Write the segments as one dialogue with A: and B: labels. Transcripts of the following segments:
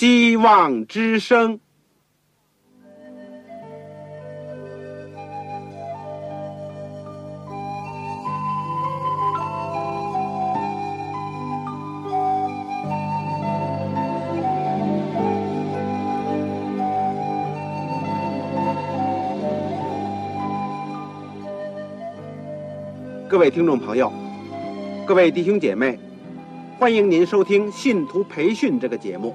A: 希望之声。各位听众朋友，各位弟兄姐妹，欢迎您收听信徒培训这个节目。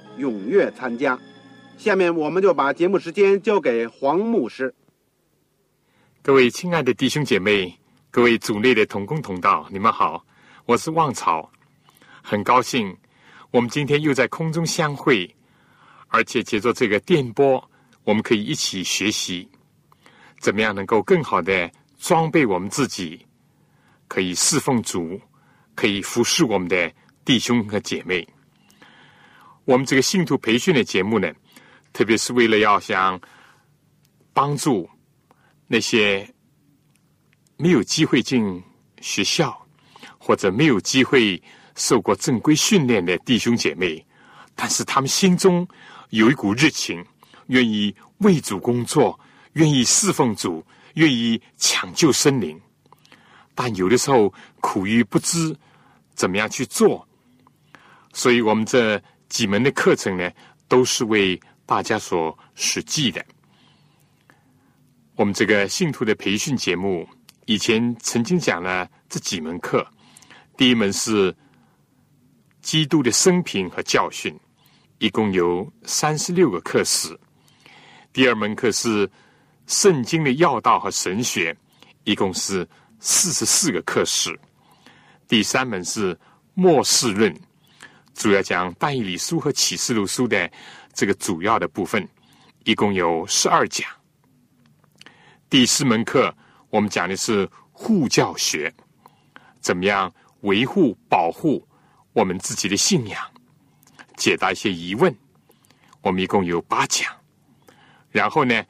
A: 踊跃参加。下面我们就把节目时间交给黄牧师。
B: 各位亲爱的弟兄姐妹，各位组内的同工同道，你们好，我是旺草，很高兴我们今天又在空中相会，而且借着这个电波，我们可以一起学习，怎么样能够更好的。装备我们自己，可以侍奉主，可以服侍我们的弟兄和姐妹。我们这个信徒培训的节目呢，特别是为了要想帮助那些没有机会进学校或者没有机会受过正规训练的弟兄姐妹，但是他们心中有一股热情，愿意为主工作，愿意侍奉主。愿意抢救生灵，但有的时候苦于不知怎么样去做，所以我们这几门的课程呢，都是为大家所实际的。我们这个信徒的培训节目，以前曾经讲了这几门课，第一门是基督的生平和教训，一共有三十六个课时；第二门课是。圣经的要道和神学，一共是四十四个课时。第三门是末世论，主要讲但以理书和启示录书的这个主要的部分，一共有十二讲。第四门课我们讲的是护教学，怎么样维护保护我们自己的信仰，解答一些疑问。我们一共有八讲，然后呢？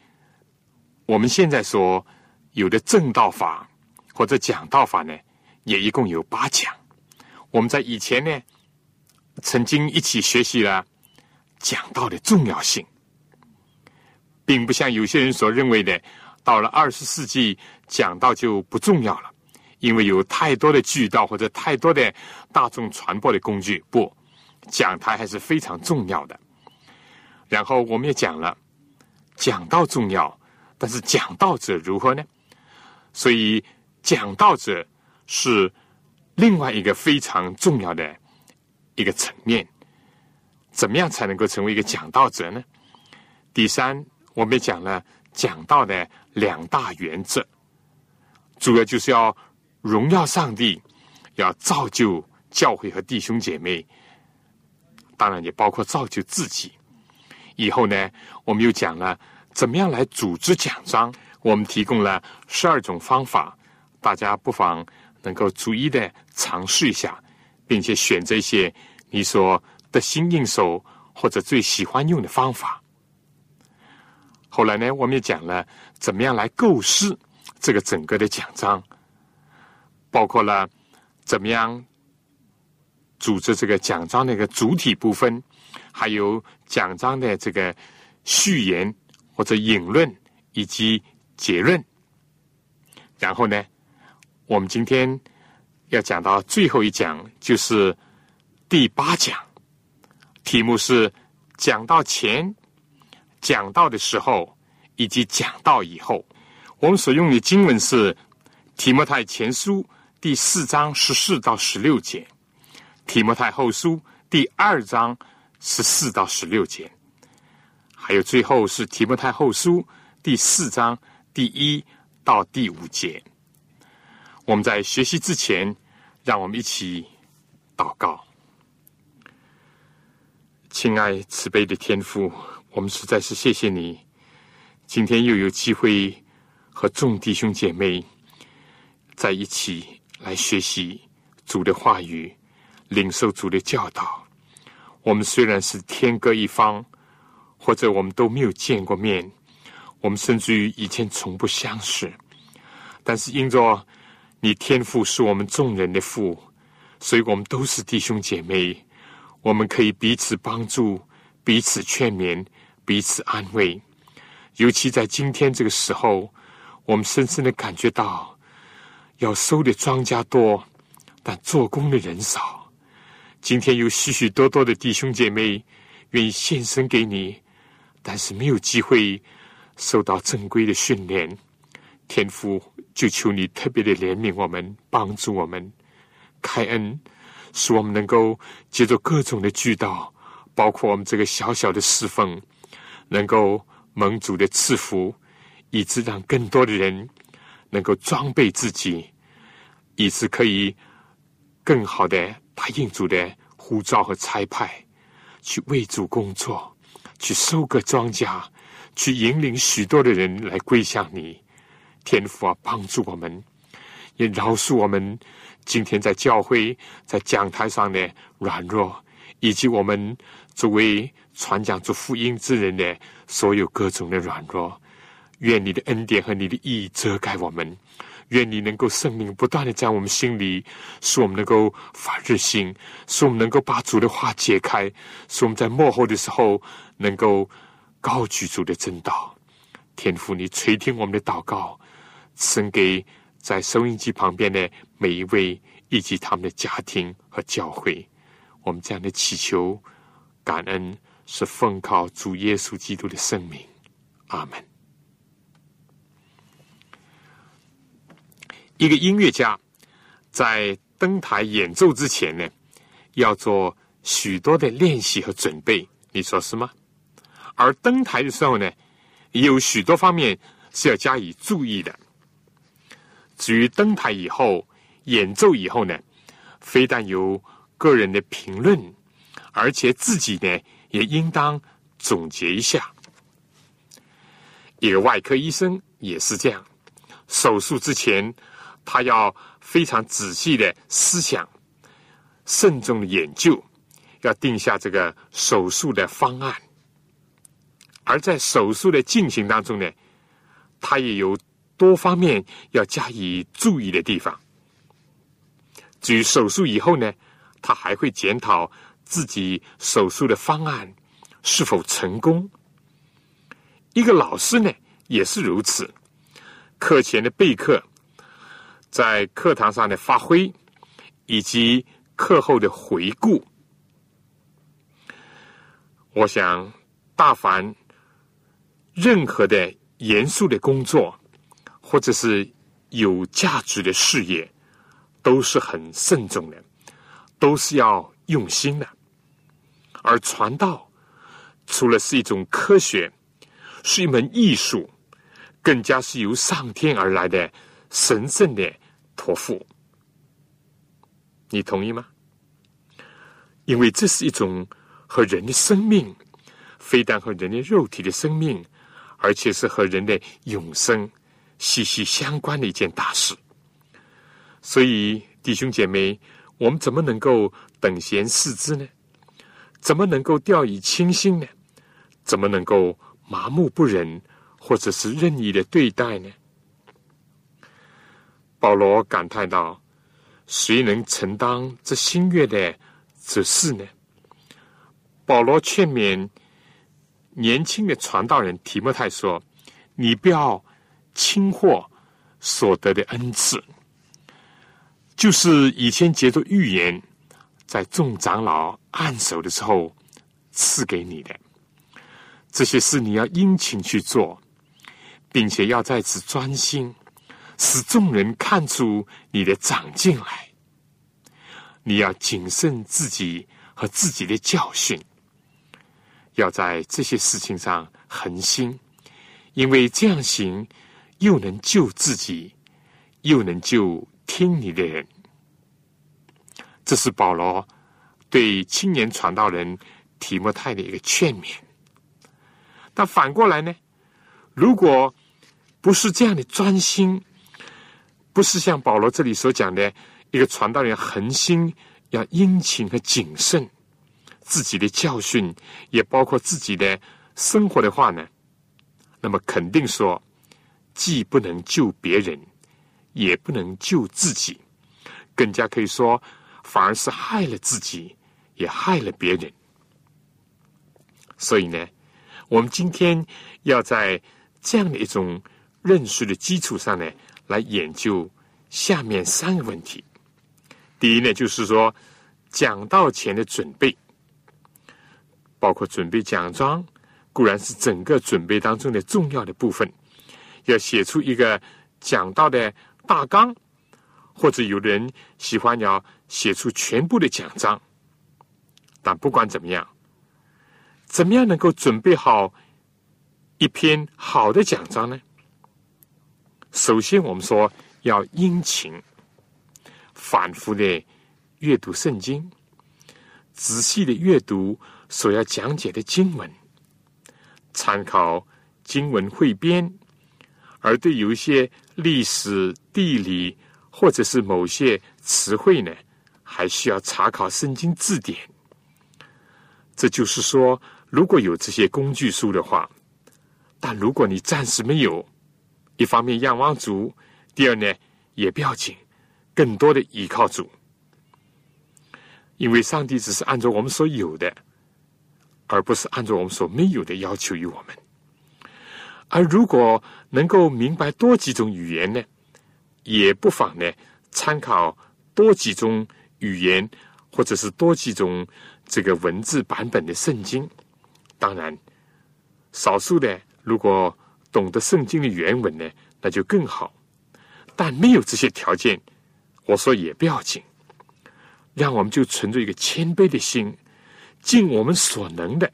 B: 我们现在所有的正道法或者讲道法呢，也一共有八讲。我们在以前呢，曾经一起学习了讲道的重要性，并不像有些人所认为的，到了二十世纪讲道就不重要了，因为有太多的渠道或者太多的大众传播的工具。不，讲台还是非常重要的。然后我们也讲了讲道重要。但是讲道者如何呢？所以讲道者是另外一个非常重要的一个层面。怎么样才能够成为一个讲道者呢？第三，我们讲了讲道的两大原则，主要就是要荣耀上帝，要造就教会和弟兄姐妹，当然也包括造就自己。以后呢，我们又讲了。怎么样来组织讲章？我们提供了十二种方法，大家不妨能够逐一的尝试一下，并且选择一些你所得心应手或者最喜欢用的方法。后来呢，我们也讲了怎么样来构思这个整个的讲章，包括了怎么样组织这个讲章的一个主体部分，还有讲章的这个序言。或者引论以及结论，然后呢，我们今天要讲到最后一讲，就是第八讲，题目是讲到前、讲到的时候以及讲到以后。我们所用的经文是《提摩太前书》第四章十四到十六节，《提摩太后书》第二章十四到十六节。还有最后是提摩太后书第四章第一到第五节。我们在学习之前，让我们一起祷告。亲爱慈悲的天父，我们实在是谢谢你，今天又有机会和众弟兄姐妹在一起来学习主的话语，领受主的教导。我们虽然是天各一方，或者我们都没有见过面，我们甚至于以前从不相识，但是因着你天父是我们众人的父，所以我们都是弟兄姐妹。我们可以彼此帮助、彼此劝勉、彼此安慰。尤其在今天这个时候，我们深深的感觉到，要收的庄稼多，但做工的人少。今天有许许多多的弟兄姐妹愿意献身给你，但是没有机会受到正规的训练。天父，就求你特别的怜悯我们，帮助我们，开恩。使我们能够借着各种的渠道，包括我们这个小小的侍奉，能够蒙主的赐福，以致让更多的人能够装备自己，以致可以更好的答应主的呼召和差派，去为主工作，去收割庄稼，去引领许多的人来归向你。天父啊，帮助我们，也饶恕我们。今天在教会，在讲台上的软弱，以及我们作为传讲主福音之人的所有各种的软弱，愿你的恩典和你的意义遮盖我们。愿你能够圣灵不断的在我们心里，使我们能够发热心，使我们能够把主的话解开，使我们在幕后的时候能够高举主的正道。天父，你垂听我们的祷告，赐给。在收音机旁边的每一位，以及他们的家庭和教会，我们这样的祈求、感恩，是奉靠主耶稣基督的圣名。阿门。一个音乐家在登台演奏之前呢，要做许多的练习和准备，你说是吗？而登台的时候呢，也有许多方面是要加以注意的。至于登台以后演奏以后呢，非但有个人的评论，而且自己呢也应当总结一下。一个外科医生也是这样，手术之前他要非常仔细的思想、慎重的研究，要定下这个手术的方案。而在手术的进行当中呢，他也有。多方面要加以注意的地方。至于手术以后呢，他还会检讨自己手术的方案是否成功。一个老师呢也是如此，课前的备课，在课堂上的发挥，以及课后的回顾，我想，大凡任何的严肃的工作。或者是有价值的事业，都是很慎重的，都是要用心的。而传道，除了是一种科学，是一门艺术，更加是由上天而来的神圣的托付。你同意吗？因为这是一种和人的生命，非但和人的肉体的生命，而且是和人的永生。息息相关的一件大事，所以弟兄姐妹，我们怎么能够等闲视之呢？怎么能够掉以轻心呢？怎么能够麻木不仁，或者是任意的对待呢？保罗感叹道：“谁能承担这新月的这事呢？”保罗劝勉年轻的传道人提摩太说：“你不要。”轻获所得的恩赐，就是以前结作预言，在众长老按手的时候赐给你的。这些事你要殷勤去做，并且要在此专心，使众人看出你的长进来。你要谨慎自己和自己的教训，要在这些事情上恒心，因为这样行。又能救自己，又能救听你的人，这是保罗对青年传道人提摩太的一个劝勉。但反过来呢，如果不是这样的专心，不是像保罗这里所讲的一个传道人恒心要殷勤和谨慎，自己的教训也包括自己的生活的话呢，那么肯定说，既不能救别人，也不能救自己，更加可以说，反而是害了自己，也害了别人。所以呢，我们今天要在这样的一种认识的基础上呢。来研究下面三个问题。第一呢，就是说讲道前的准备，包括准备讲章，固然是整个准备当中的重要的部分。要写出一个讲道的大纲，或者有的人喜欢要写出全部的讲章。但不管怎么样，怎么样能够准备好一篇好的讲章呢？首先，我们说要殷勤、反复的阅读圣经，仔细的阅读所要讲解的经文，参考经文汇编，而对有一些历史、地理或者是某些词汇呢，还需要查考圣经字典。这就是说，如果有这些工具书的话，但如果你暂时没有，一方面仰望主，第二呢也不要紧，更多的依靠主，因为上帝只是按照我们所有的，而不是按照我们所没有的要求于我们。而如果能够明白多几种语言呢，也不妨呢参考多几种语言，或者是多几种这个文字版本的圣经。当然，少数的如果。懂得圣经的原文呢，那就更好。但没有这些条件，我说也不要紧。让我们就存着一个谦卑的心，尽我们所能的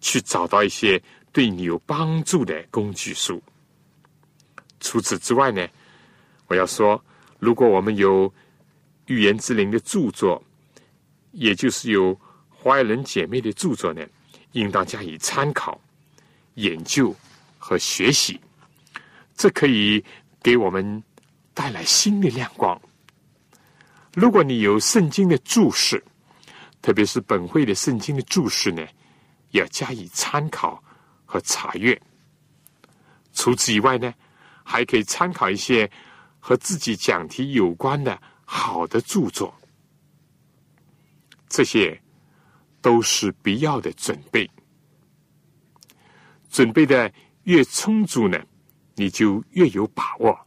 B: 去找到一些对你有帮助的工具书。除此之外呢，我要说，如果我们有预言之灵的著作，也就是有华人姐妹的著作呢，应当加以参考、研究。和学习，这可以给我们带来新的亮光。如果你有圣经的注释，特别是本会的圣经的注释呢，要加以参考和查阅。除此以外呢，还可以参考一些和自己讲题有关的好的著作，这些都是必要的准备，准备的。越充足呢，你就越有把握，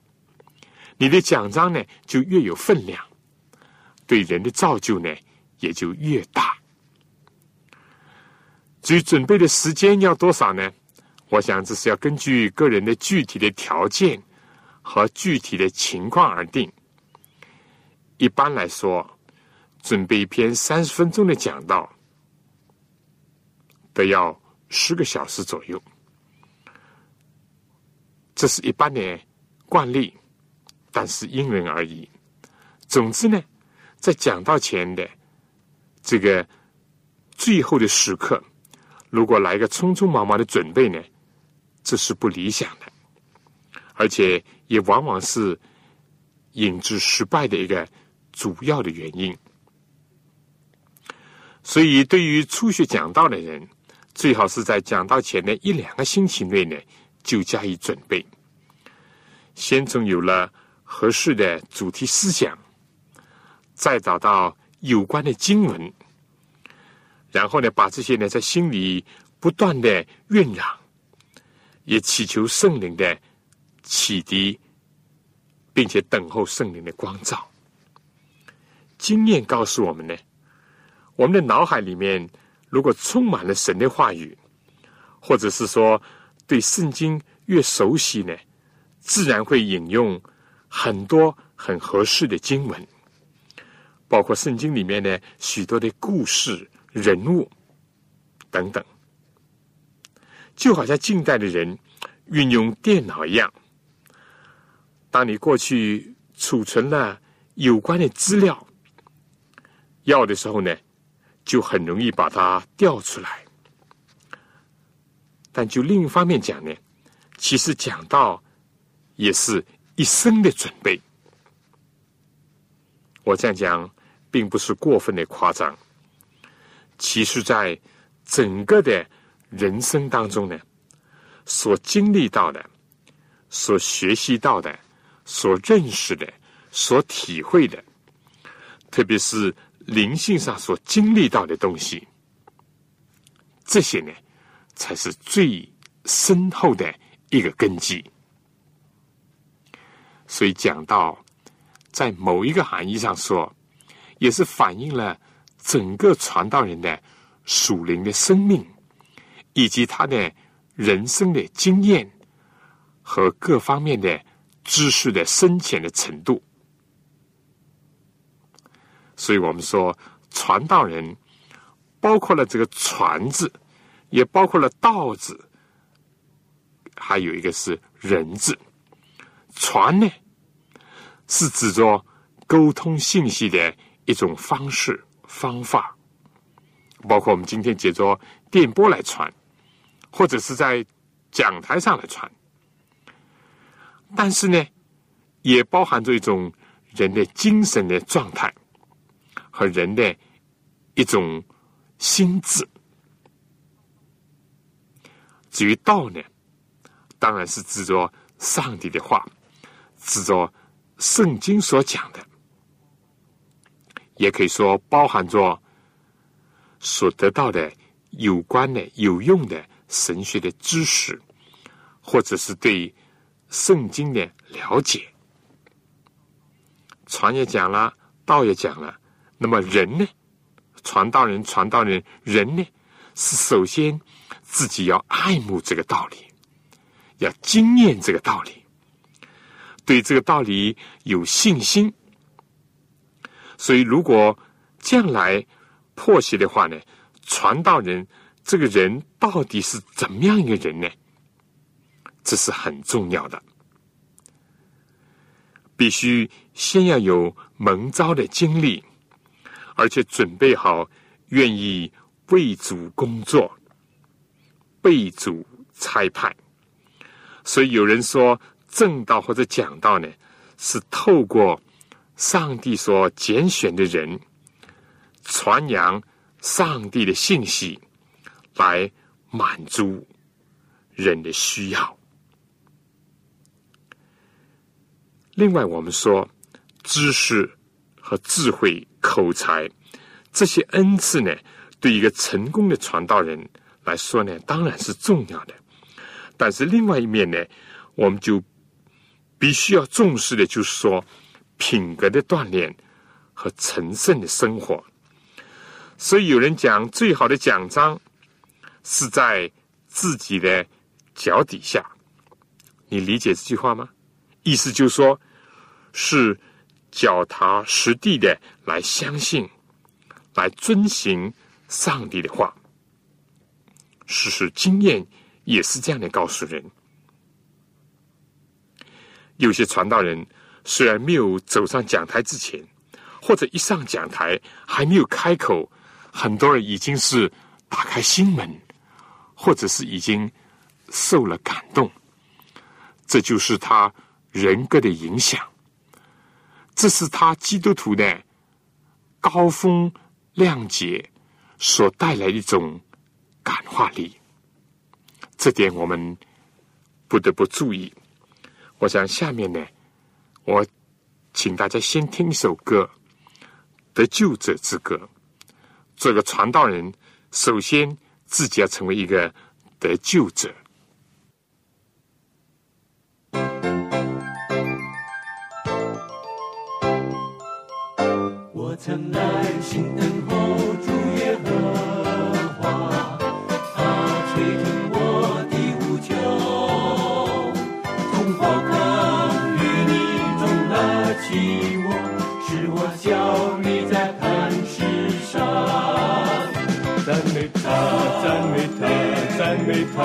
B: 你的奖章呢就越有分量，对人的造就呢也就越大。至于准备的时间要多少呢？我想这是要根据个人的具体的条件和具体的情况而定。一般来说，准备一篇三十分钟的讲道，得要十个小时左右。这是一般的惯例，但是因人而异。总之呢，在讲道前的这个最后的时刻，如果来个匆匆忙忙的准备呢，这是不理想的，而且也往往是引致失败的一个主要的原因。所以，对于初学讲道的人，最好是在讲道前的一两个星期内呢。就加以准备，先从有了合适的主题思想，再找到有关的经文，然后呢，把这些呢在心里不断的酝酿，也祈求圣灵的启迪，并且等候圣灵的光照。经验告诉我们呢，我们的脑海里面如果充满了神的话语，或者是说。对圣经越熟悉呢，自然会引用很多很合适的经文，包括圣经里面的许多的故事、人物等等，就好像近代的人运用电脑一样。当你过去储存了有关的资料，要的时候呢，就很容易把它调出来。但就另一方面讲呢，其实讲到也是一生的准备。我这样讲，并不是过分的夸张。其实，在整个的人生当中呢，所经历到的、所学习到的、所认识的、所体会的，特别是灵性上所经历到的东西，这些呢，才是最深厚的一个根基。所以讲到。在某一个含义上说，也是反映了整个传道人的属灵的生命，以及他的人生的经验和各方面的知识的深浅的程度。所以我们说，传道人包括了这个“传”字，也包括了“道”字，还有一个是“人”字。传呢？是指着沟通信息的一种方式方法，包括我们今天借着电波来传，或者是在讲台上来传。但是呢，也包含着一种人的精神的状态和人的一种心智。至于道呢，当然是指着上帝的话，指着。圣经所讲的，也可以说包含着所得到的有关的、有用的神学的知识，或者是对圣经的了解。传也讲了，道也讲了，那么人呢？传道人、传道人，人呢？是首先自己要爱慕这个道理，要经验这个道理。对这个道理有信心，所以如果这样来破析的话呢，传道人这个人到底是怎么样一个人呢？这是很重要的，必须先要有蒙召的经历，而且准备好愿意为主工作、被主差派。所以有人说。正道或者讲道呢，是透过上帝所拣选的人传扬上帝的信息，来满足人的需要。另外，我们说知识和智慧、口才这些恩赐呢，对一个成功的传道人来说呢，当然是重要的。但是另外一面呢，我们就。必须要重视的，就是说品格的锻炼和成圣的生活。所以有人讲，最好的奖章是在自己的脚底下。你理解这句话吗？意思就是说，是脚踏实地的来相信、来遵行上帝的话。事实经验也是这样的告诉人。有些传道人虽然没有走上讲台之前，或者一上讲台还没有开口，很多人已经是打开心门，或者是已经受了感动。这就是他人格的影响，这是他基督徒的高风亮节所带来的一种感化力。这点我们不得不注意。我想下面呢，我请大家先听一首歌《得救者之歌》。做个传道人，首先自己要成为一个得救者。
C: 我曾耐心等候主耶和起我，是我脚立在磐石上，赞美他，赞美他，赞美他，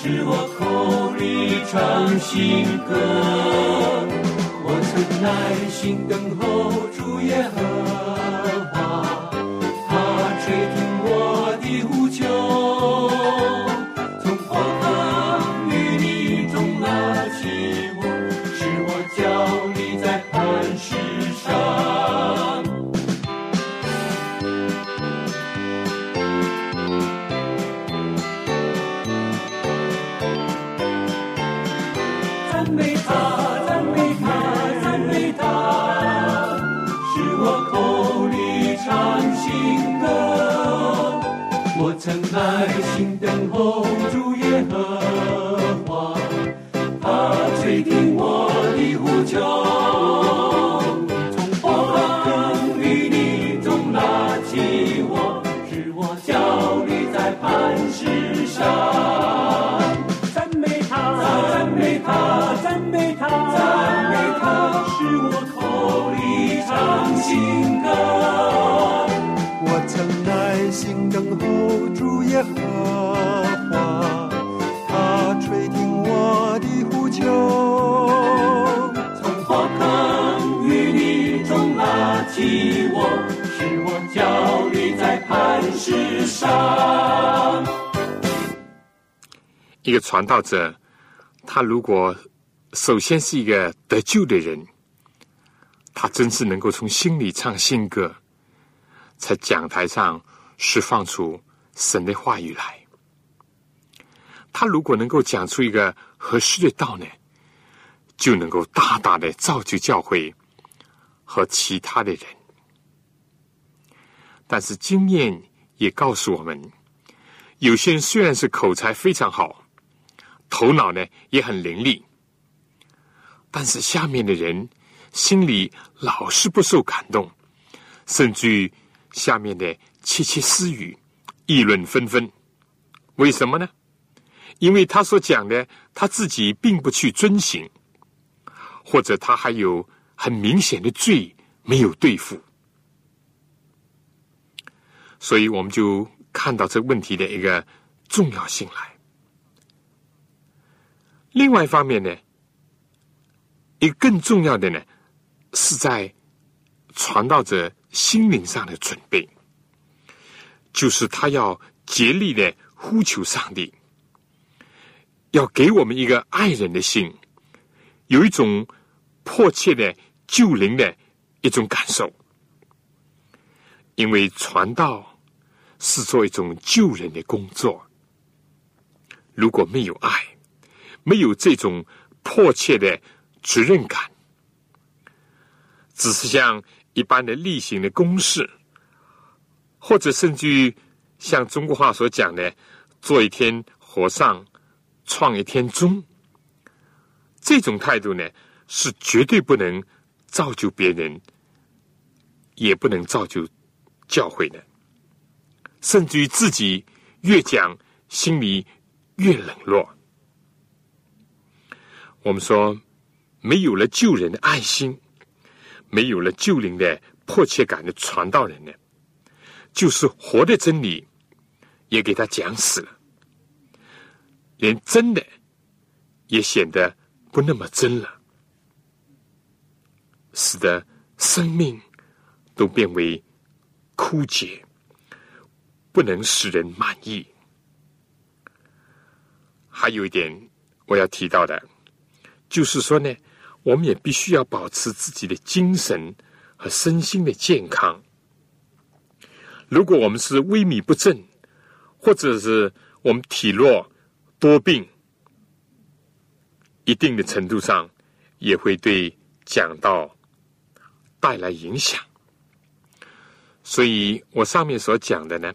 C: 是我口里唱新歌。我曾耐心等候主耶和
B: 传道者，他如果首先是一个得救的人，他真是能够从心里唱新歌，在讲台上释放出神的话语来。他如果能够讲出一个合适的道呢，就能够大大的造就教会和其他的人。但是经验也告诉我们，有些人虽然是口才非常好，头脑呢也很伶俐，但是下面的人心里老是不受感动，甚至于下面的窃窃私语、议论纷纷。为什么呢？因为他所讲的他自己并不去遵行，或者他还有很明显的罪没有对付，所以我们就看到这问题的一个重要性来。另外一方面呢，也更重要的呢，是在传道者心灵上的准备，就是他要竭力的呼求上帝，要给我们一个爱人的心，有一种迫切的救灵的一种感受，因为传道是做一种救人的工作，如果没有爱。没有这种迫切的责任感，只是像一般的例行的公事，或者甚至于像中国话所讲的“做一天和尚创一天钟”，这种态度呢，是绝对不能造就别人，也不能造就教会的，甚至于自己越讲，心里越冷落。我们说，没有了救人的爱心，没有了救灵的迫切感的传道人呢，就是活的真理也给他讲死了，连真的也显得不那么真了，使得生命都变为枯竭，不能使人满意。还有一点我要提到的。就是说呢，我们也必须要保持自己的精神和身心的健康。如果我们是萎靡不振，或者是我们体弱多病，一定的程度上也会对讲道带来影响。所以我上面所讲的呢，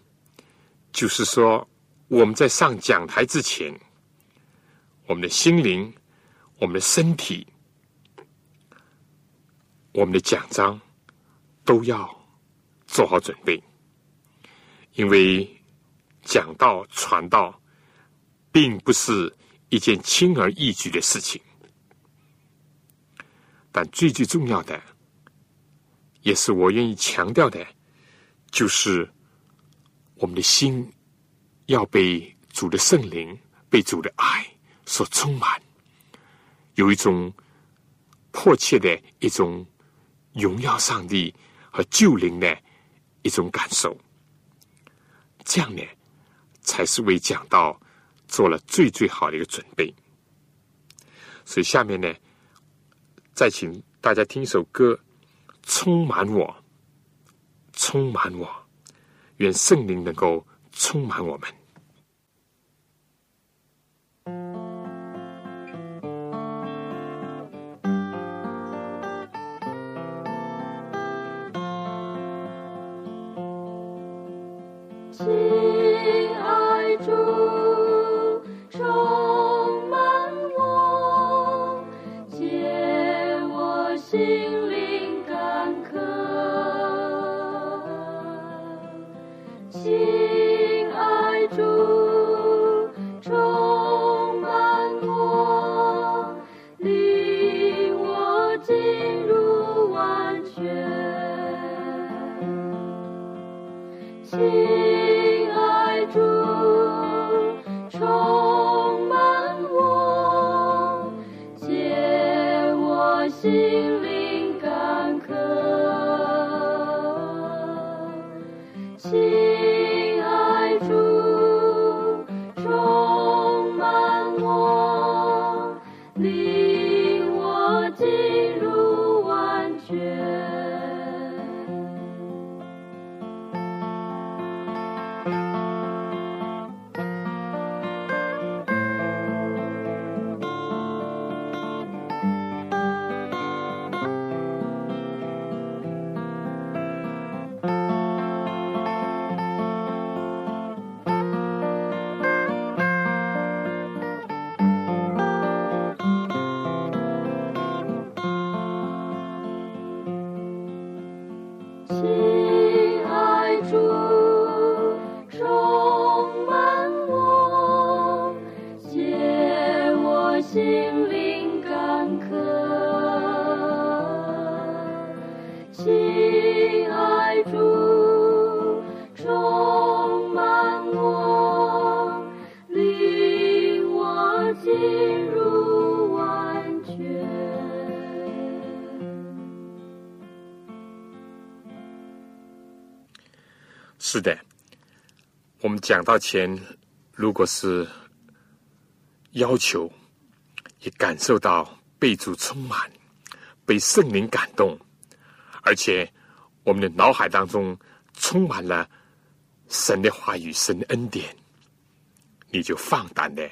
B: 就是说我们在上讲台之前，我们的心灵。我们的身体，我们的奖章都要做好准备，因为讲道传道并不是一件轻而易举的事情。但最最重要的，也是我愿意强调的，就是我们的心要被主的圣灵、被主的爱所充满。有一种迫切的一种荣耀上帝和救灵的一种感受，这样呢，才是为讲道做了最最好的一个准备。所以下面呢，再请大家听一首歌，《充满我》，充满我，愿圣灵能够充满我们。
D: 亲。爱主
B: 是的，我们讲到前，如果是要求，也感受到被主充满，被圣灵感动，而且我们的脑海当中充满了神的话语、神的恩典，你就放胆的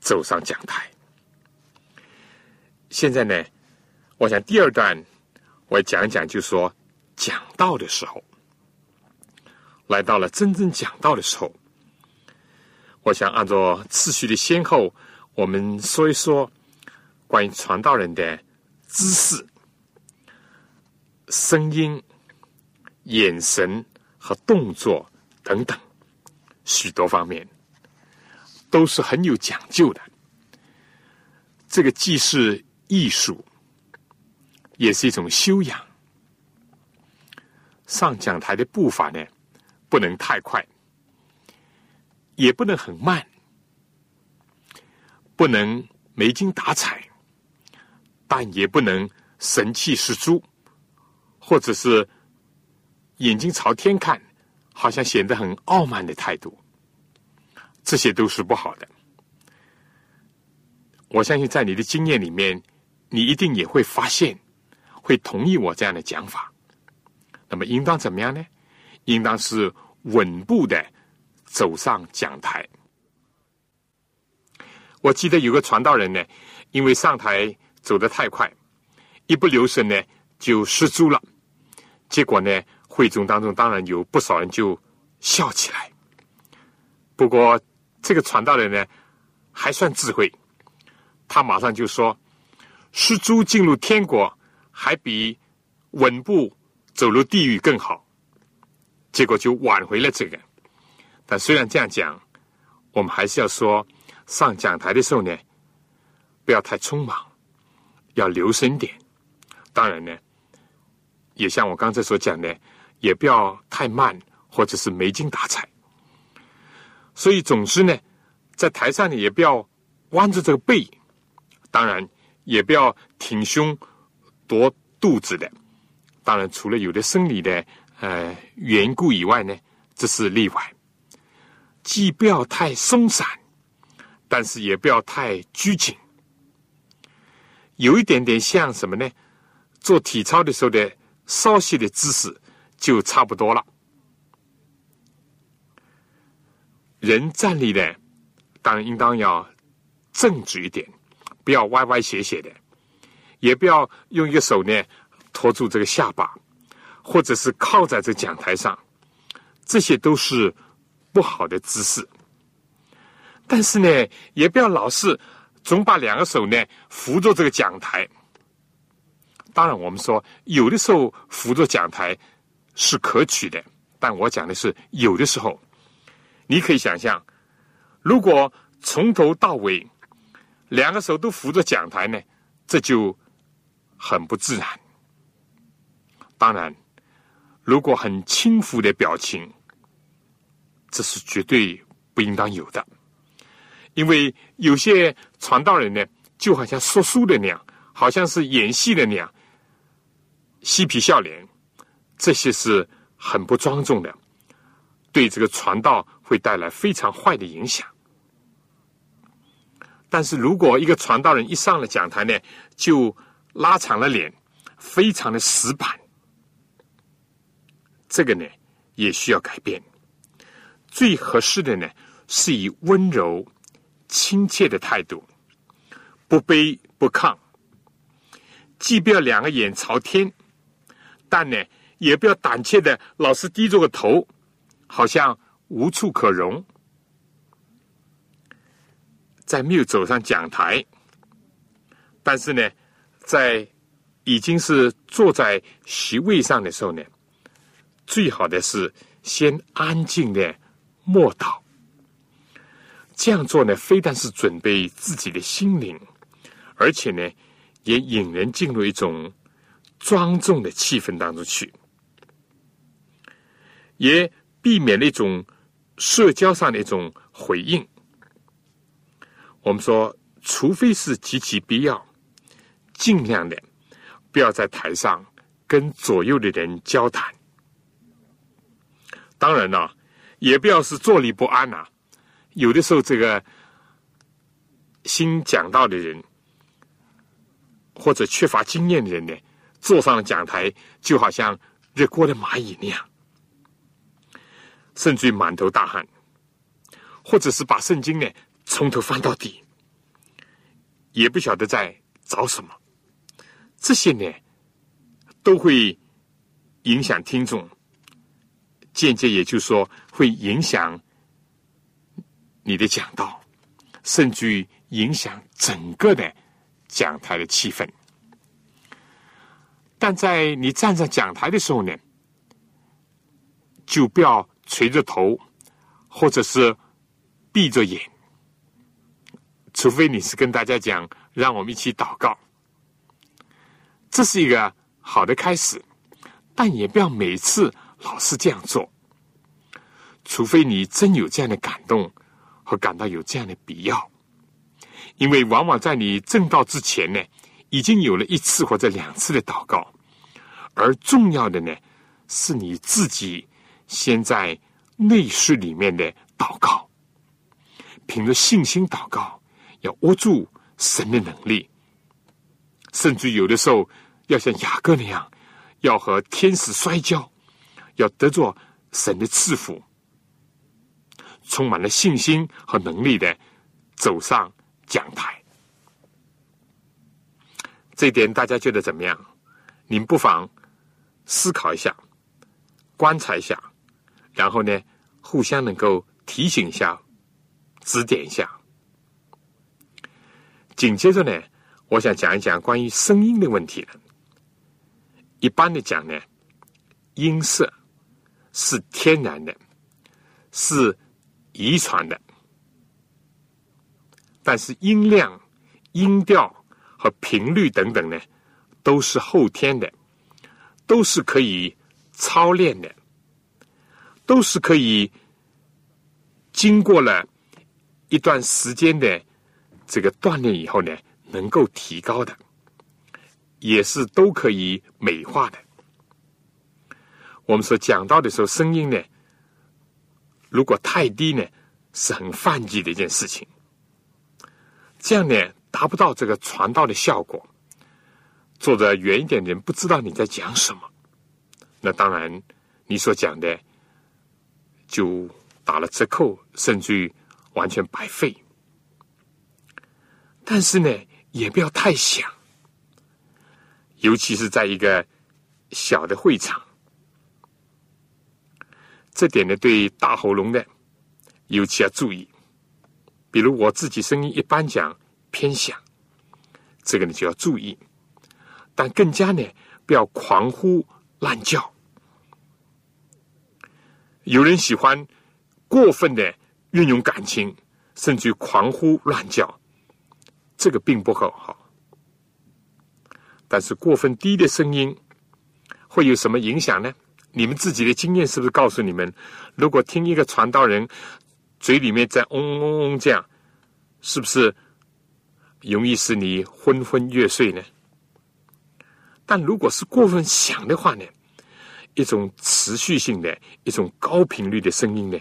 B: 走上讲台。现在呢，我想第二段我讲讲，就说讲道的时候。来到了真正讲道的时候，我想按照次序的先后，我们说一说关于传道人的姿势、声音、眼神和动作等等许多方面，都是很有讲究的。这个既是艺术，也是一种修养。上讲台的步伐呢？不能太快，也不能很慢，不能没精打采，但也不能神气十足，或者是眼睛朝天看，好像显得很傲慢的态度，这些都是不好的。我相信在你的经验里面，你一定也会发现，会同意我这样的讲法。那么，应当怎么样呢？应当是稳步的走上讲台。我记得有个传道人呢，因为上台走得太快，一不留神呢就失足了。结果呢，会众当中当然有不少人就笑起来。不过这个传道人呢还算智慧，他马上就说：“失足进入天国，还比稳步走入地狱更好。”结果就挽回了这个，但虽然这样讲，我们还是要说，上讲台的时候呢，不要太匆忙，要留神点。当然呢，也像我刚才所讲的，也不要太慢，或者是没精打采。所以，总之呢，在台上呢，也不要弯着这个背，当然也不要挺胸夺肚子的。当然，除了有的生理的。呃，缘故以外呢，这是例外。既不要太松散，但是也不要太拘谨，有一点点像什么呢？做体操的时候的稍息的姿势就差不多了。人站立呢，当然应当要正直一点，不要歪歪斜斜的，也不要用一个手呢托住这个下巴。或者是靠在这讲台上，这些都是不好的姿势。但是呢，也不要老是总把两个手呢扶着这个讲台。当然，我们说有的时候扶着讲台是可取的，但我讲的是有的时候，你可以想象，如果从头到尾两个手都扶着讲台呢，这就很不自然。当然，如果很轻浮的表情，这是绝对不应当有的。因为有些传道人呢，就好像说书的那样，好像是演戏的那样，嬉皮笑脸，这些是很不庄重的，对这个传道会带来非常坏的影响。但是如果一个传道人一上了讲台呢，就拉长了脸，非常的死板，这个呢也需要改变。最合适的呢，是以温柔。亲切的态度，不卑不亢，既不要两个眼朝天，但呢，也不要胆怯的老是低着个头，好像无处可容。在没有走上讲台，但是呢，在已经是坐在席位上的时候呢，最好的是先安静的默祷。这样做呢，非但是准备自己的心灵，而且呢，也引人进入一种庄重的气氛当中去，也避免了一种社交上的一种回应。我们说，除非是极其必要，尽量的不要在台上跟左右的人交谈。当然了，也不要是坐立不安呐。有的时候，这个新讲道的人，或者缺乏经验的人呢，坐上了讲台，就好像热锅的蚂蚁那样，甚至于满头大汗，或者是把圣经呢从头翻到底，也不晓得在找什么。这些呢，都会影响听众，间接也就是说会影响。你的讲道，甚至于影响整个的讲台的气氛。但在你站在讲台的时候呢，就不要垂着头，或者是闭着眼，除非你是跟大家讲，让我们一起祷告，这是一个好的开始。但也不要每次老是这样做，除非你真有这样的感动。和感到有这样的必要，因为往往在你正道之前呢，已经有了一次或者两次的祷告，而重要的呢，是你自己先在内室里面的祷告，凭着信心祷告，要握住神的能力，甚至有的时候要像雅各那样，要和天使摔跤，要得着神的赐福。充满了信心和能力的走上讲台，这点大家觉得怎么样？您不妨思考一下，观察一下，然后呢，互相能够提醒一下、指点一下。紧接着呢，我想讲一讲关于声音的问题了。一般的讲呢，音色是天然的，是。遗传的，但是音量、音调和频率等等呢，都是后天的，都是可以操练的，都是可以经过了一段时间的这个锻炼以后呢，能够提高的，也是都可以美化的。我们说讲到的时候，声音呢。如果太低呢，是很犯忌的一件事情。这样呢，达不到这个传道的效果。坐得远一点的人不知道你在讲什么，那当然你所讲的就打了折扣，甚至于完全白费。但是呢，也不要太响，尤其是在一个小的会场。这点呢，对大喉咙的尤其要注意。比如我自己声音一般讲偏响，这个呢就要注意。但更加呢，不要狂呼乱叫。有人喜欢过分的运用感情，甚至于狂呼乱叫，这个并不很好。但是过分低的声音会有什么影响呢？你们自己的经验是不是告诉你们，如果听一个传道人嘴里面在嗡嗡嗡嗡这样，是不是容易使你昏昏欲睡呢？但如果是过分响的话呢，一种持续性的一种高频率的声音呢，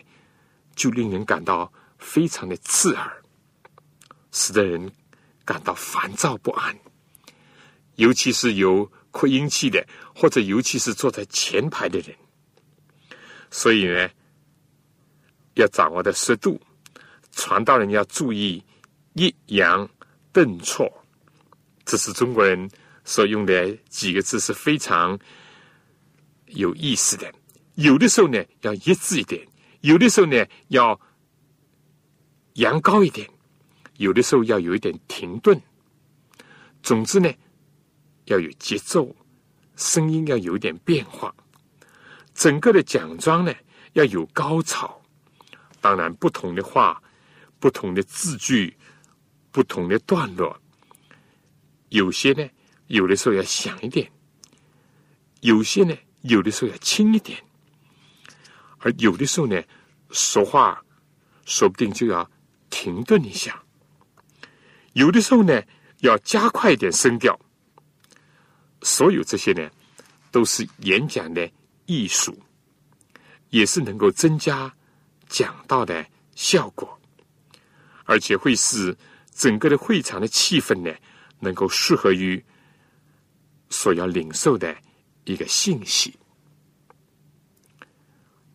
B: 就令人感到非常的刺耳，使得人感到烦躁不安。尤其是有扩音器的，或者尤其是坐在前排的人，所以呢，要掌握的适度。传道人要注意抑扬顿挫，这是中国人所用的几个字是非常有意思的。有的时候呢要一致一点，有的时候呢要扬高一点，有的时候要有一点停顿。总之呢。要有节奏，声音要有点变化，整个的讲章呢要有高潮。当然，不同的话、不同的字句、不同的段落，有些呢有的时候要响一点，有些呢有的时候要轻一点，而有的时候呢说话说不定就要停顿一下，有的时候呢要加快一点声调。所有这些呢，都是演讲的艺术，也是能够增加讲道的效果，而且会使整个的会场的气氛呢，能够适合于所要领受的一个信息。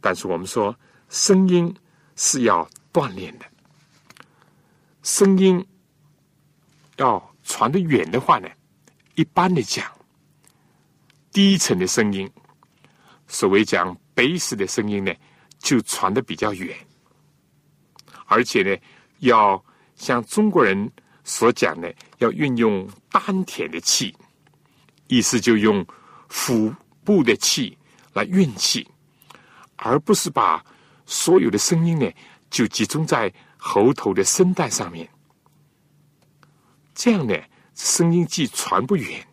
B: 但是我们说，声音是要锻炼的，声音要传得远的话呢，一般的讲。低沉的声音，所谓讲贝斯的声音呢，就传的比较远，而且呢，要像中国人所讲的，要运用丹田的气，意思就用腹部的气来运气，而不是把所有的声音呢就集中在喉头的声带上面，这样呢，声音既传不远，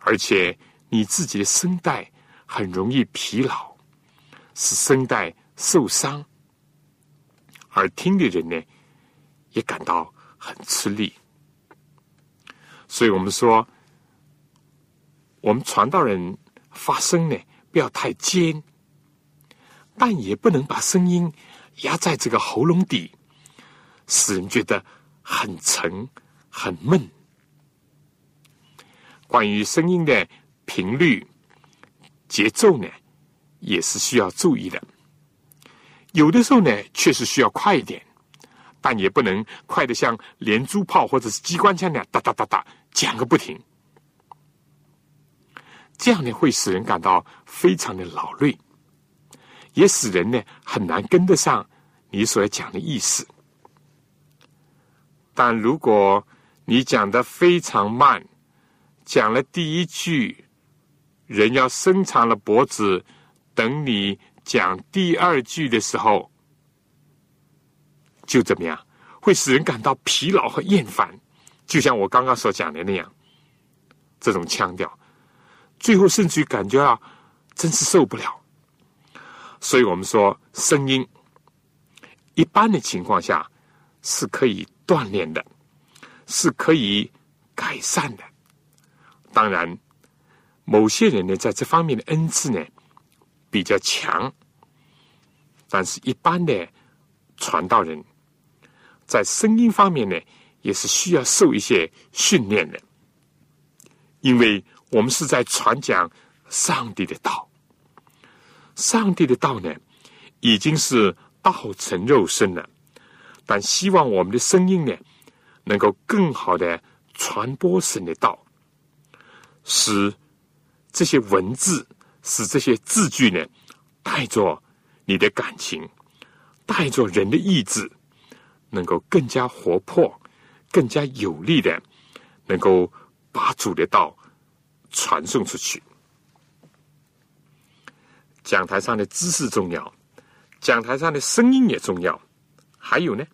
B: 而且。你自己的声带很容易疲劳，使声带受伤，而听的人呢也感到很吃力。所以我们说，我们传道人发声呢不要太尖，但也不能把声音压在这个喉咙底，使人觉得很沉很闷。关于声音的。频率、节奏呢，也是需要注意的。有的时候呢，确实需要快一点，但也不能快的像连珠炮或者是机关枪那样哒哒哒哒讲个不停。这样呢，会使人感到非常的劳累，也使人呢很难跟得上你所要讲的意思。但如果你讲的非常慢，讲了第一句。人要伸长了脖子，等你讲第二句的时候，就怎么样，会使人感到疲劳和厌烦，就像我刚刚所讲的那样，这种腔调，最后甚至于感觉啊，真是受不了。所以我们说，声音一般的情况下是可以锻炼的，是可以改善的，当然。某些人呢，在这方面的恩赐呢比较强，但是一般的传道人，在声音方面呢，也是需要受一些训练的，因为我们是在传讲上帝的道，上帝的道呢，已经是道成肉身了，但希望我们的声音呢，能够更好的传播神的道，使。这些文字使这些字句呢，带着你的感情，带着人的意志，能够更加活泼、更加有力的，能够把主的道传送出去。讲台上的知识重要，讲台上的声音也重要，还有呢，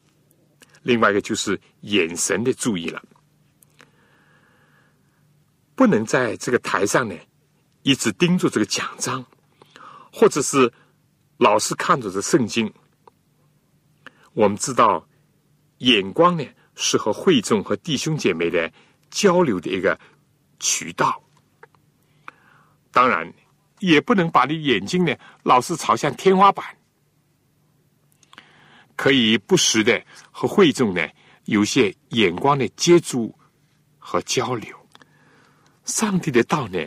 B: 另外一个就是眼神的注意了，不能在这个台上呢一直盯住这个奖章，或者是老是看着这圣经。我们知道，眼光呢是和会众和弟兄姐妹的交流的一个渠道，当然。也不能把你眼睛呢老是朝向天花板，可以不时的和会众呢有些眼光的接触和交流。上帝的道呢，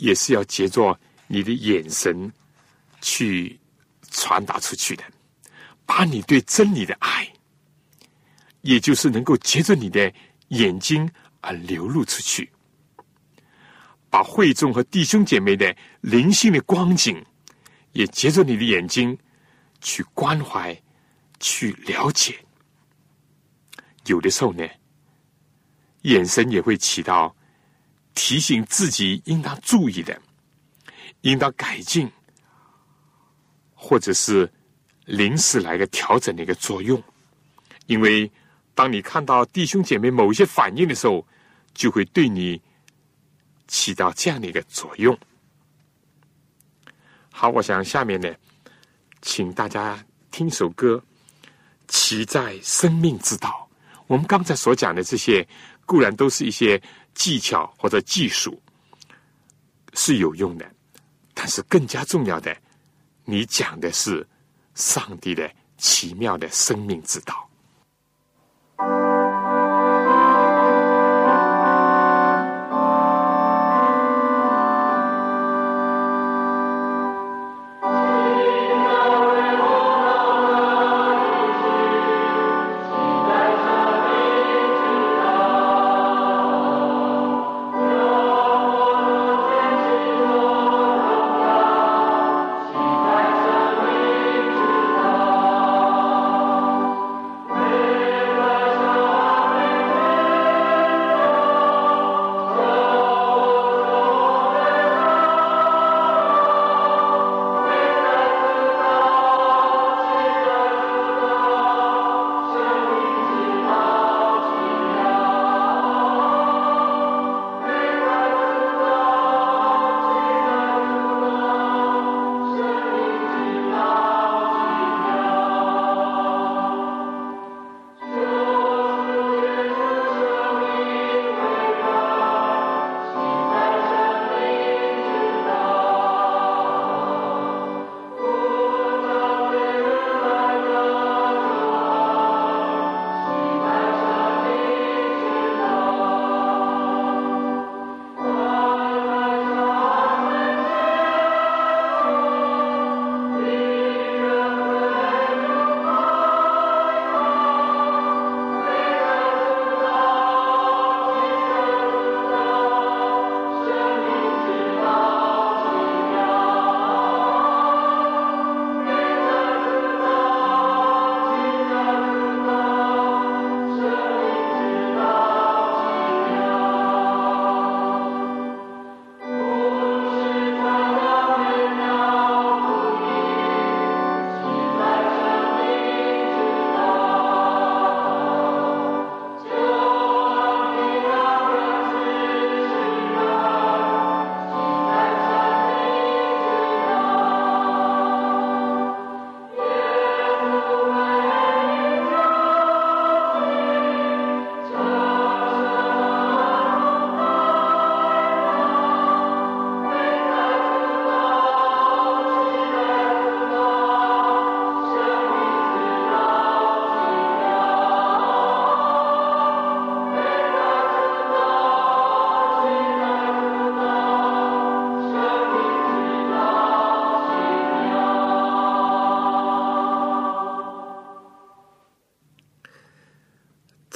B: 也是要借着你的眼神去传达出去的，把你对真理的爱，也就是能够借着你的眼睛而流露出去。把会众和弟兄姐妹的灵性的光景，也借着你的眼睛去关怀、去了解。有的时候呢，眼神也会起到提醒自己应当注意的、应当改进，或者是临时来个调整的一个作用。因为当你看到弟兄姐妹某一些反应的时候，就会对你。起到这样的一个作用。好，我想下面呢，请大家听首歌，《骑在生命之道》。我们刚才所讲的这些，固然都是一些技巧或者技术，是有用的，但是更加重要的，你讲的是上帝的奇妙的生命之道。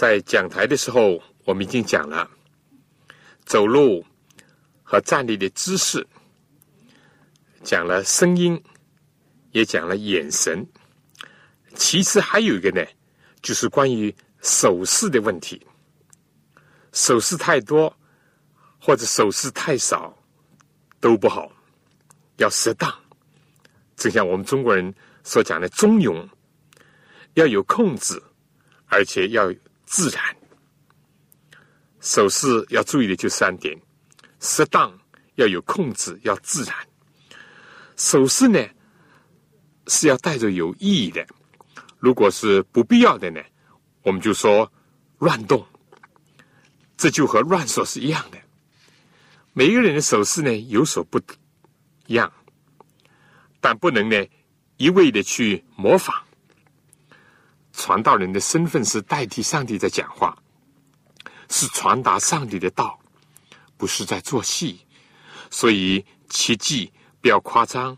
B: 在讲台的时候，我们已经讲了走路和站立的姿势，讲了声音，也讲了眼神。其次还有一个呢，就是关于手势的问题。手势太多或者手势太少都不好，要适当。正像我们中国人所讲的中庸，要有控制，而且要自然。手势要注意的就三点：适当，要有控制，要自然。手势呢是要带着有意义的，如果是不必要的呢，我们就说乱动。这就和乱说是一样的。每一个人的手势呢有所不一样，但不能呢一味的去模仿。传道人的身份是代替上帝在讲话，是传达上帝的道，不是在做戏。所以切记不要夸张，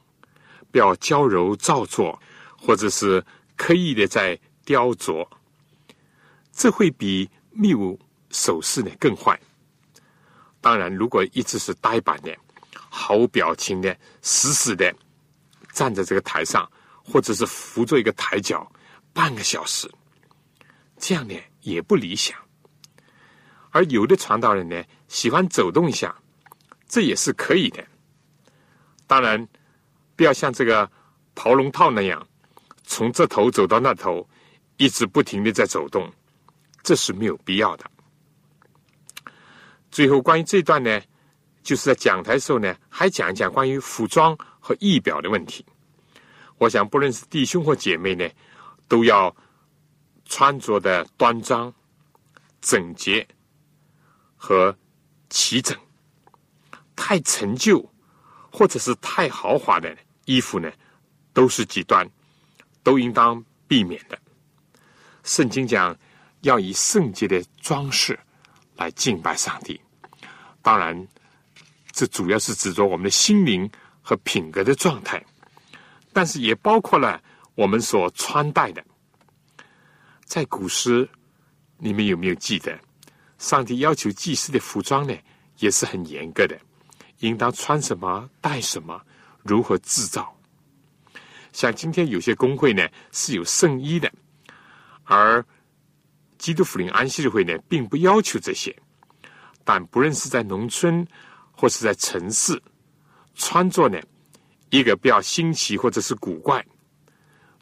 B: 不要娇柔造作，或者是刻意的在雕琢，这会比谬。手势呢更坏。当然，如果一直是呆板的、毫无表情的、死死的站在这个台上，或者是扶着一个台脚半个小时，这样呢也不理想。而有的传道人呢喜欢走动一下，这也是可以的。当然，不要像这个跑龙套那样，从这头走到那头，一直不停的在走动，这是没有必要的。最后，关于这段呢，就是在讲台的时候呢，还讲一讲关于服装和仪表的问题。我想，不论是弟兄或姐妹呢，都要穿着的端庄、整洁和齐整。太陈旧或者是太豪华的衣服呢，都是极端，都应当避免的。圣经讲，要以圣洁的装饰来敬拜上帝。当然，这主要是指着我们的心灵和品格的状态，但是也包括了我们所穿戴的。在古诗，你们有没有记得，上帝要求祭司的服装呢，也是很严格的，应当穿什么、戴什么、如何制造。像今天有些工会呢是有圣衣的，而基督福临安息日会呢，并不要求这些。但不论是在农村或是在城市，穿着呢，一个不要新奇或者是古怪，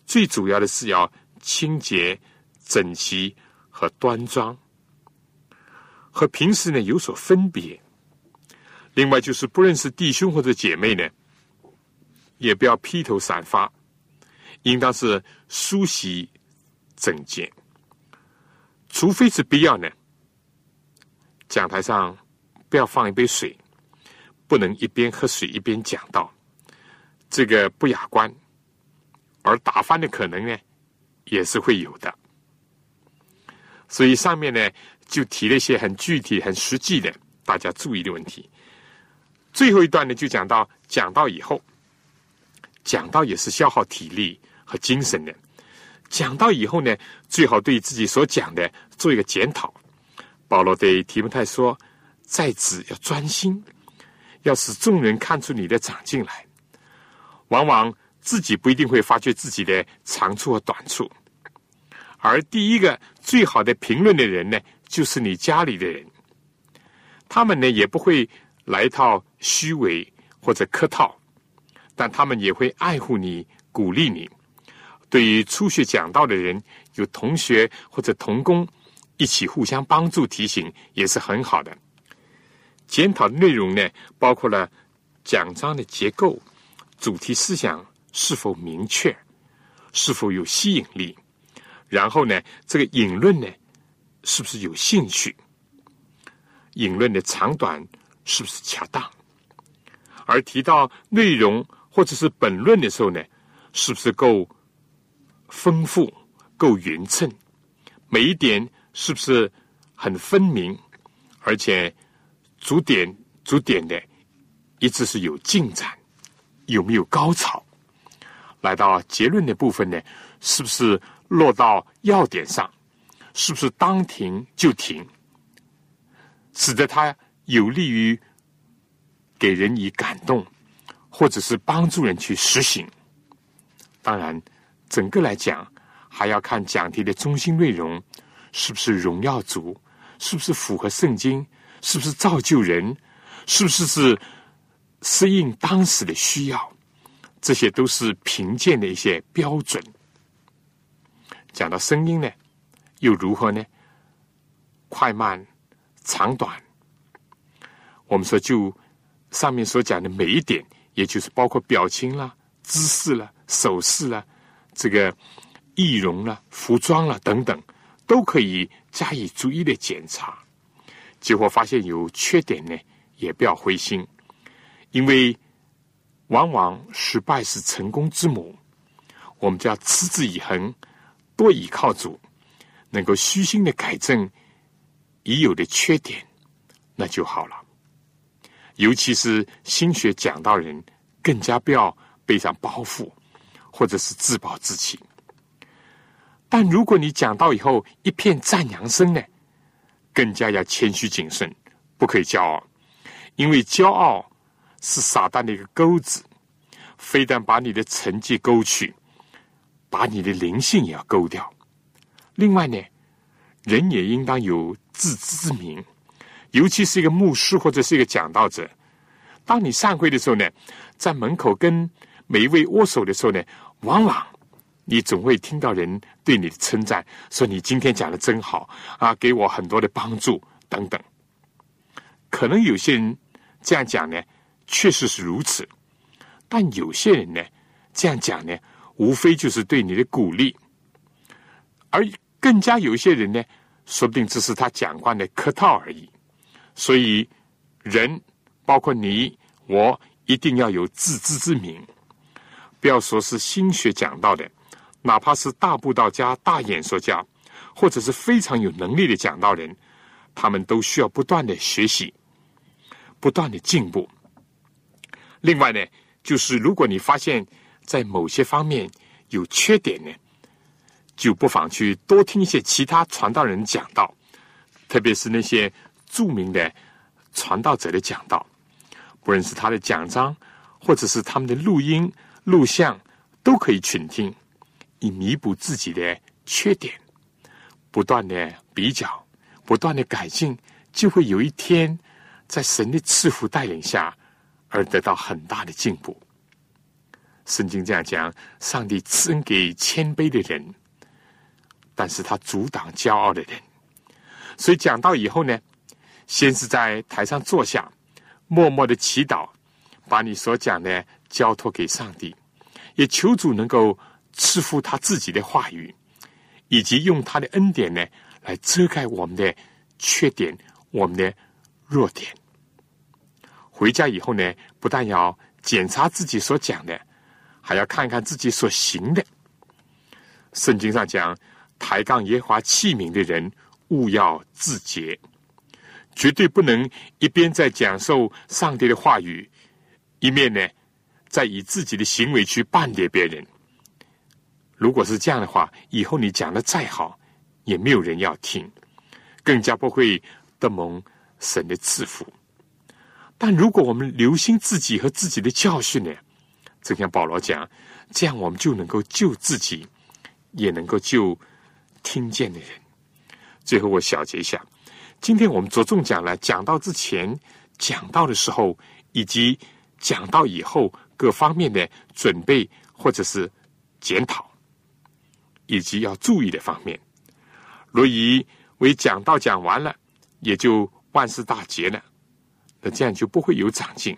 B: 最主要的是要清洁、整齐和端庄，和平时呢有所分别。另外就是不认识弟兄或者姐妹呢，也不要披头散发，应当是梳洗整洁，除非是必要呢。讲台上不要放一杯水，不能一边喝水一边讲道，这个不雅观。而打翻的可能呢，也是会有的。所以上面呢就提了一些很具体、很实际的大家注意的问题。最后一段呢就讲到讲到以后，讲到也是消耗体力和精神的。讲到以后呢，最好对自己所讲的做一个检讨。保罗对提摩太说：“在此要专心，要使众人看出你的长进来。往往自己不一定会发觉自己的长处和短处，而第一个最好的评论的人呢，就是你家里的人。他们呢也不会来套虚伪或者客套，但他们也会爱护你、鼓励你。对于初学讲道的人，有同学或者同工。”一起互相帮助提醒也是很好的。检讨的内容呢，包括了讲章的结构、主题思想是否明确、是否有吸引力，然后呢，这个引论呢，是不是有兴趣？引论的长短是不是恰当？而提到内容或者是本论的时候呢，是不是够丰富、够匀称？每一点。是不是很分明，而且逐点逐点的，一直是有进展，有没有高潮？来到结论的部分呢？是不是落到要点上？是不是当停就停？使得它有利于给人以感动，或者是帮助人去实行。当然，整个来讲，还要看讲题的中心内容是不是荣耀主，是不是符合圣经，是不是造就人，是不是是适应当时的需要，这些都是评鉴的一些标准。讲到声音呢，又如何呢？快慢、长短，我们说就上面所讲的每一点，也就是包括表情啦、姿势啦、手势啦、这个。易容啦、服装啦等等，都可以加以逐一的检查。结果发现有缺点呢，也不要灰心，因为往往失败是成功之母。我们就要持之以恒，多倚靠主，能够虚心的改正已有的缺点，那就好了。尤其是心学讲道人，更加不要背上包袱，或者是自暴自弃。但如果你讲到以后一片赞扬声呢，更加要谦虚谨慎，不可以骄傲，因为骄傲是撒旦的一个钩子，非但把你的成绩勾去，把你的灵性也要勾掉。另外呢，人也应当有自知之明，尤其是一个牧师或者是一个讲道者，当你散会的时候呢，在门口跟每一位握手的时候呢，往往。你总会听到人对你的称赞，说你今天讲的真好啊，给我很多的帮助等等。可能有些人这样讲呢，确实是如此；但有些人呢，这样讲呢，无非就是对你的鼓励，而更加有一些人呢，说不定只是他讲惯的客套而已。所以，人包括你我，一定要有自知之明，不要说是心学讲到的。哪怕是大布道家、大演说家，或者是非常有能力的讲道人，他们都需要不断的学习，不断的进步。另外呢，就是如果你发现，在某些方面有缺点呢，就不妨去多听一些其他传道人讲道，特别是那些著名的传道者的讲道，不论是他的讲章，或者是他们的录音、录像，都可以群听。以弥补自己的缺点，不断的比较，不断的改进，就会有一天在神的赐福带领下而得到很大的进步。圣经这样讲：上帝赐恩给谦卑的人，但是他阻挡骄傲的人。所以讲到以后呢，先是在台上坐下，默默的祈祷，把你所讲的交托给上帝，也求主能够。赐福他自己的话语，以及用他的恩典呢，来遮盖我们的缺点、我们的弱点。回家以后呢，不但要检查自己所讲的，还要看看自己所行的。圣经上讲，抬杠耶华器皿的人，勿要自洁，绝对不能一边在讲授上帝的话语，一面呢，在以自己的行为去绊跌别人。如果是这样的话，以后你讲的再好，也没有人要听，更加不会得蒙神的赐福。但如果我们留心自己和自己的教训呢？正像保罗讲，这样我们就能够救自己，也能够救听见的人。最后我小结一下，今天我们着重讲了讲到之前、讲到的时候，以及讲到以后各方面的准备或者是检讨。以及要注意的方面，若以为讲到讲完了，也就万事大吉了，那这样就不会有长进。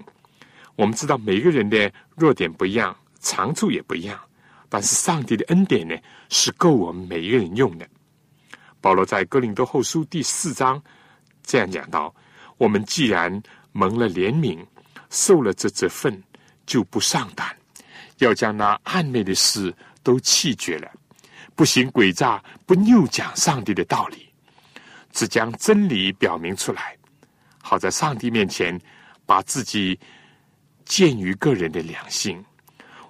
B: 我们知道每个人的弱点不一样，长处也不一样，但是上帝的恩典呢，是够我们每一个人用的。保罗在哥林多后书第四章这样讲到：我们既然蒙了怜悯，受了这这份，就不上胆，要将那暧昧的事都弃绝了。不行诡诈，不拗讲上帝的道理，只将真理表明出来，好在上帝面前把自己建于个人的良心。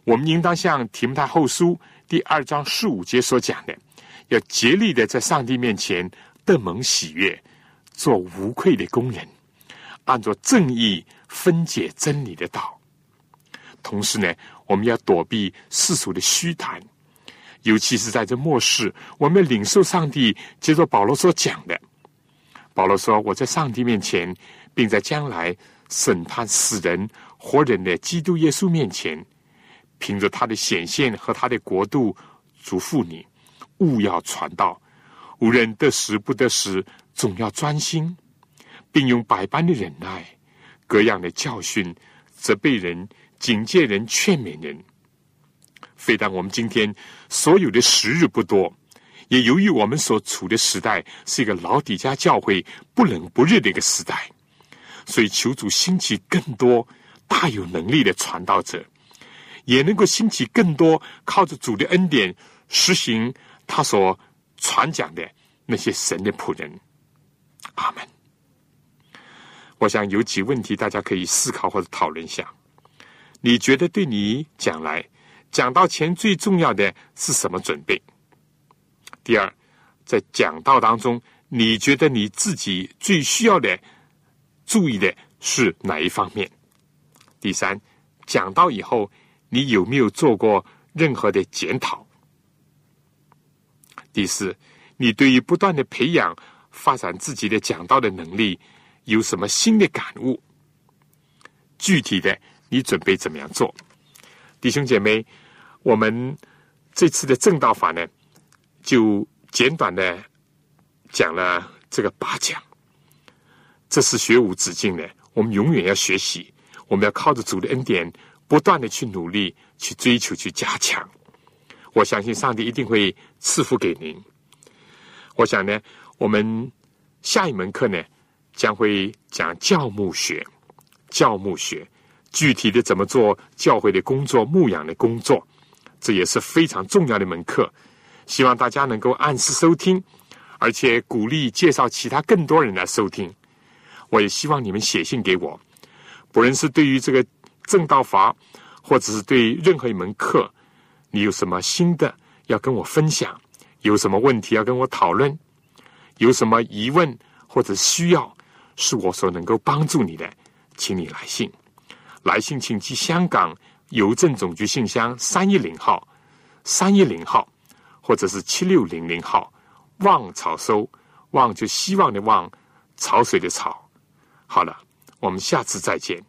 B: 我们应当像提摩太后书第二章十五节所讲的，要竭力的在上帝面前得蒙喜悦，做无愧的工人，按照正义分解真理的道。同时呢，我们要躲避世俗的虚谈。尤其是在这末世，我们要领受上帝接着保罗所讲的。保罗说：“我在上帝面前，并在将来审判死人活人的基督耶稣面前，凭着他的显现和他的国度，嘱咐你，勿要传道，无论得时不得时，总要专心，并用百般的忍耐，各样的教训，责备人、警戒人、劝勉人。非但我们今天所有的时日不多。”也由于我们所处的时代是一个老底家教会不冷不热的一个时代，所以求主兴起更多大有能力的传道者，也能够兴起更多靠着主的恩典实行他所传讲的那些神的仆人。阿门。我想有几问题大家可以思考或者讨论一下。你觉得对你讲来讲到前最重要的是什么准备？第二，在讲道当中，你觉得你自己最需要的注意的是哪一方面？第三，讲到以后，你有没有做过任何的检讨？第四，你对于不断的培养、发展自己的讲道的能力，有什么新的感悟？具体的，你准备怎么样做？弟兄姐妹，我们这次的正道法呢？就简短的讲了这个八讲，这是学无止境的。我们永远要学习，我们要靠着主的恩典，不断的去努力、去追求、去加强。我相信上帝一定会赐福给您。我想呢，我们下一门课呢，将会讲教牧学，教牧学具体的怎么做教会的工作、牧养的工作，这也是非常重要的一门课。希望大家能够按时收听，而且鼓励介绍其他更多人来收听。我也希望你们写信给我，不论是对于这个正道法，或者是对任何一门课，你有什么新的要跟我分享，有什么问题要跟我讨论，有什么疑问或者需要是我所能够帮助你的，请你来信。来信请寄香港邮政总局信箱三一零号，三一零号。或者是七六零零号，望草收，望就希望的望，潮水的潮。好了，我们下次再见。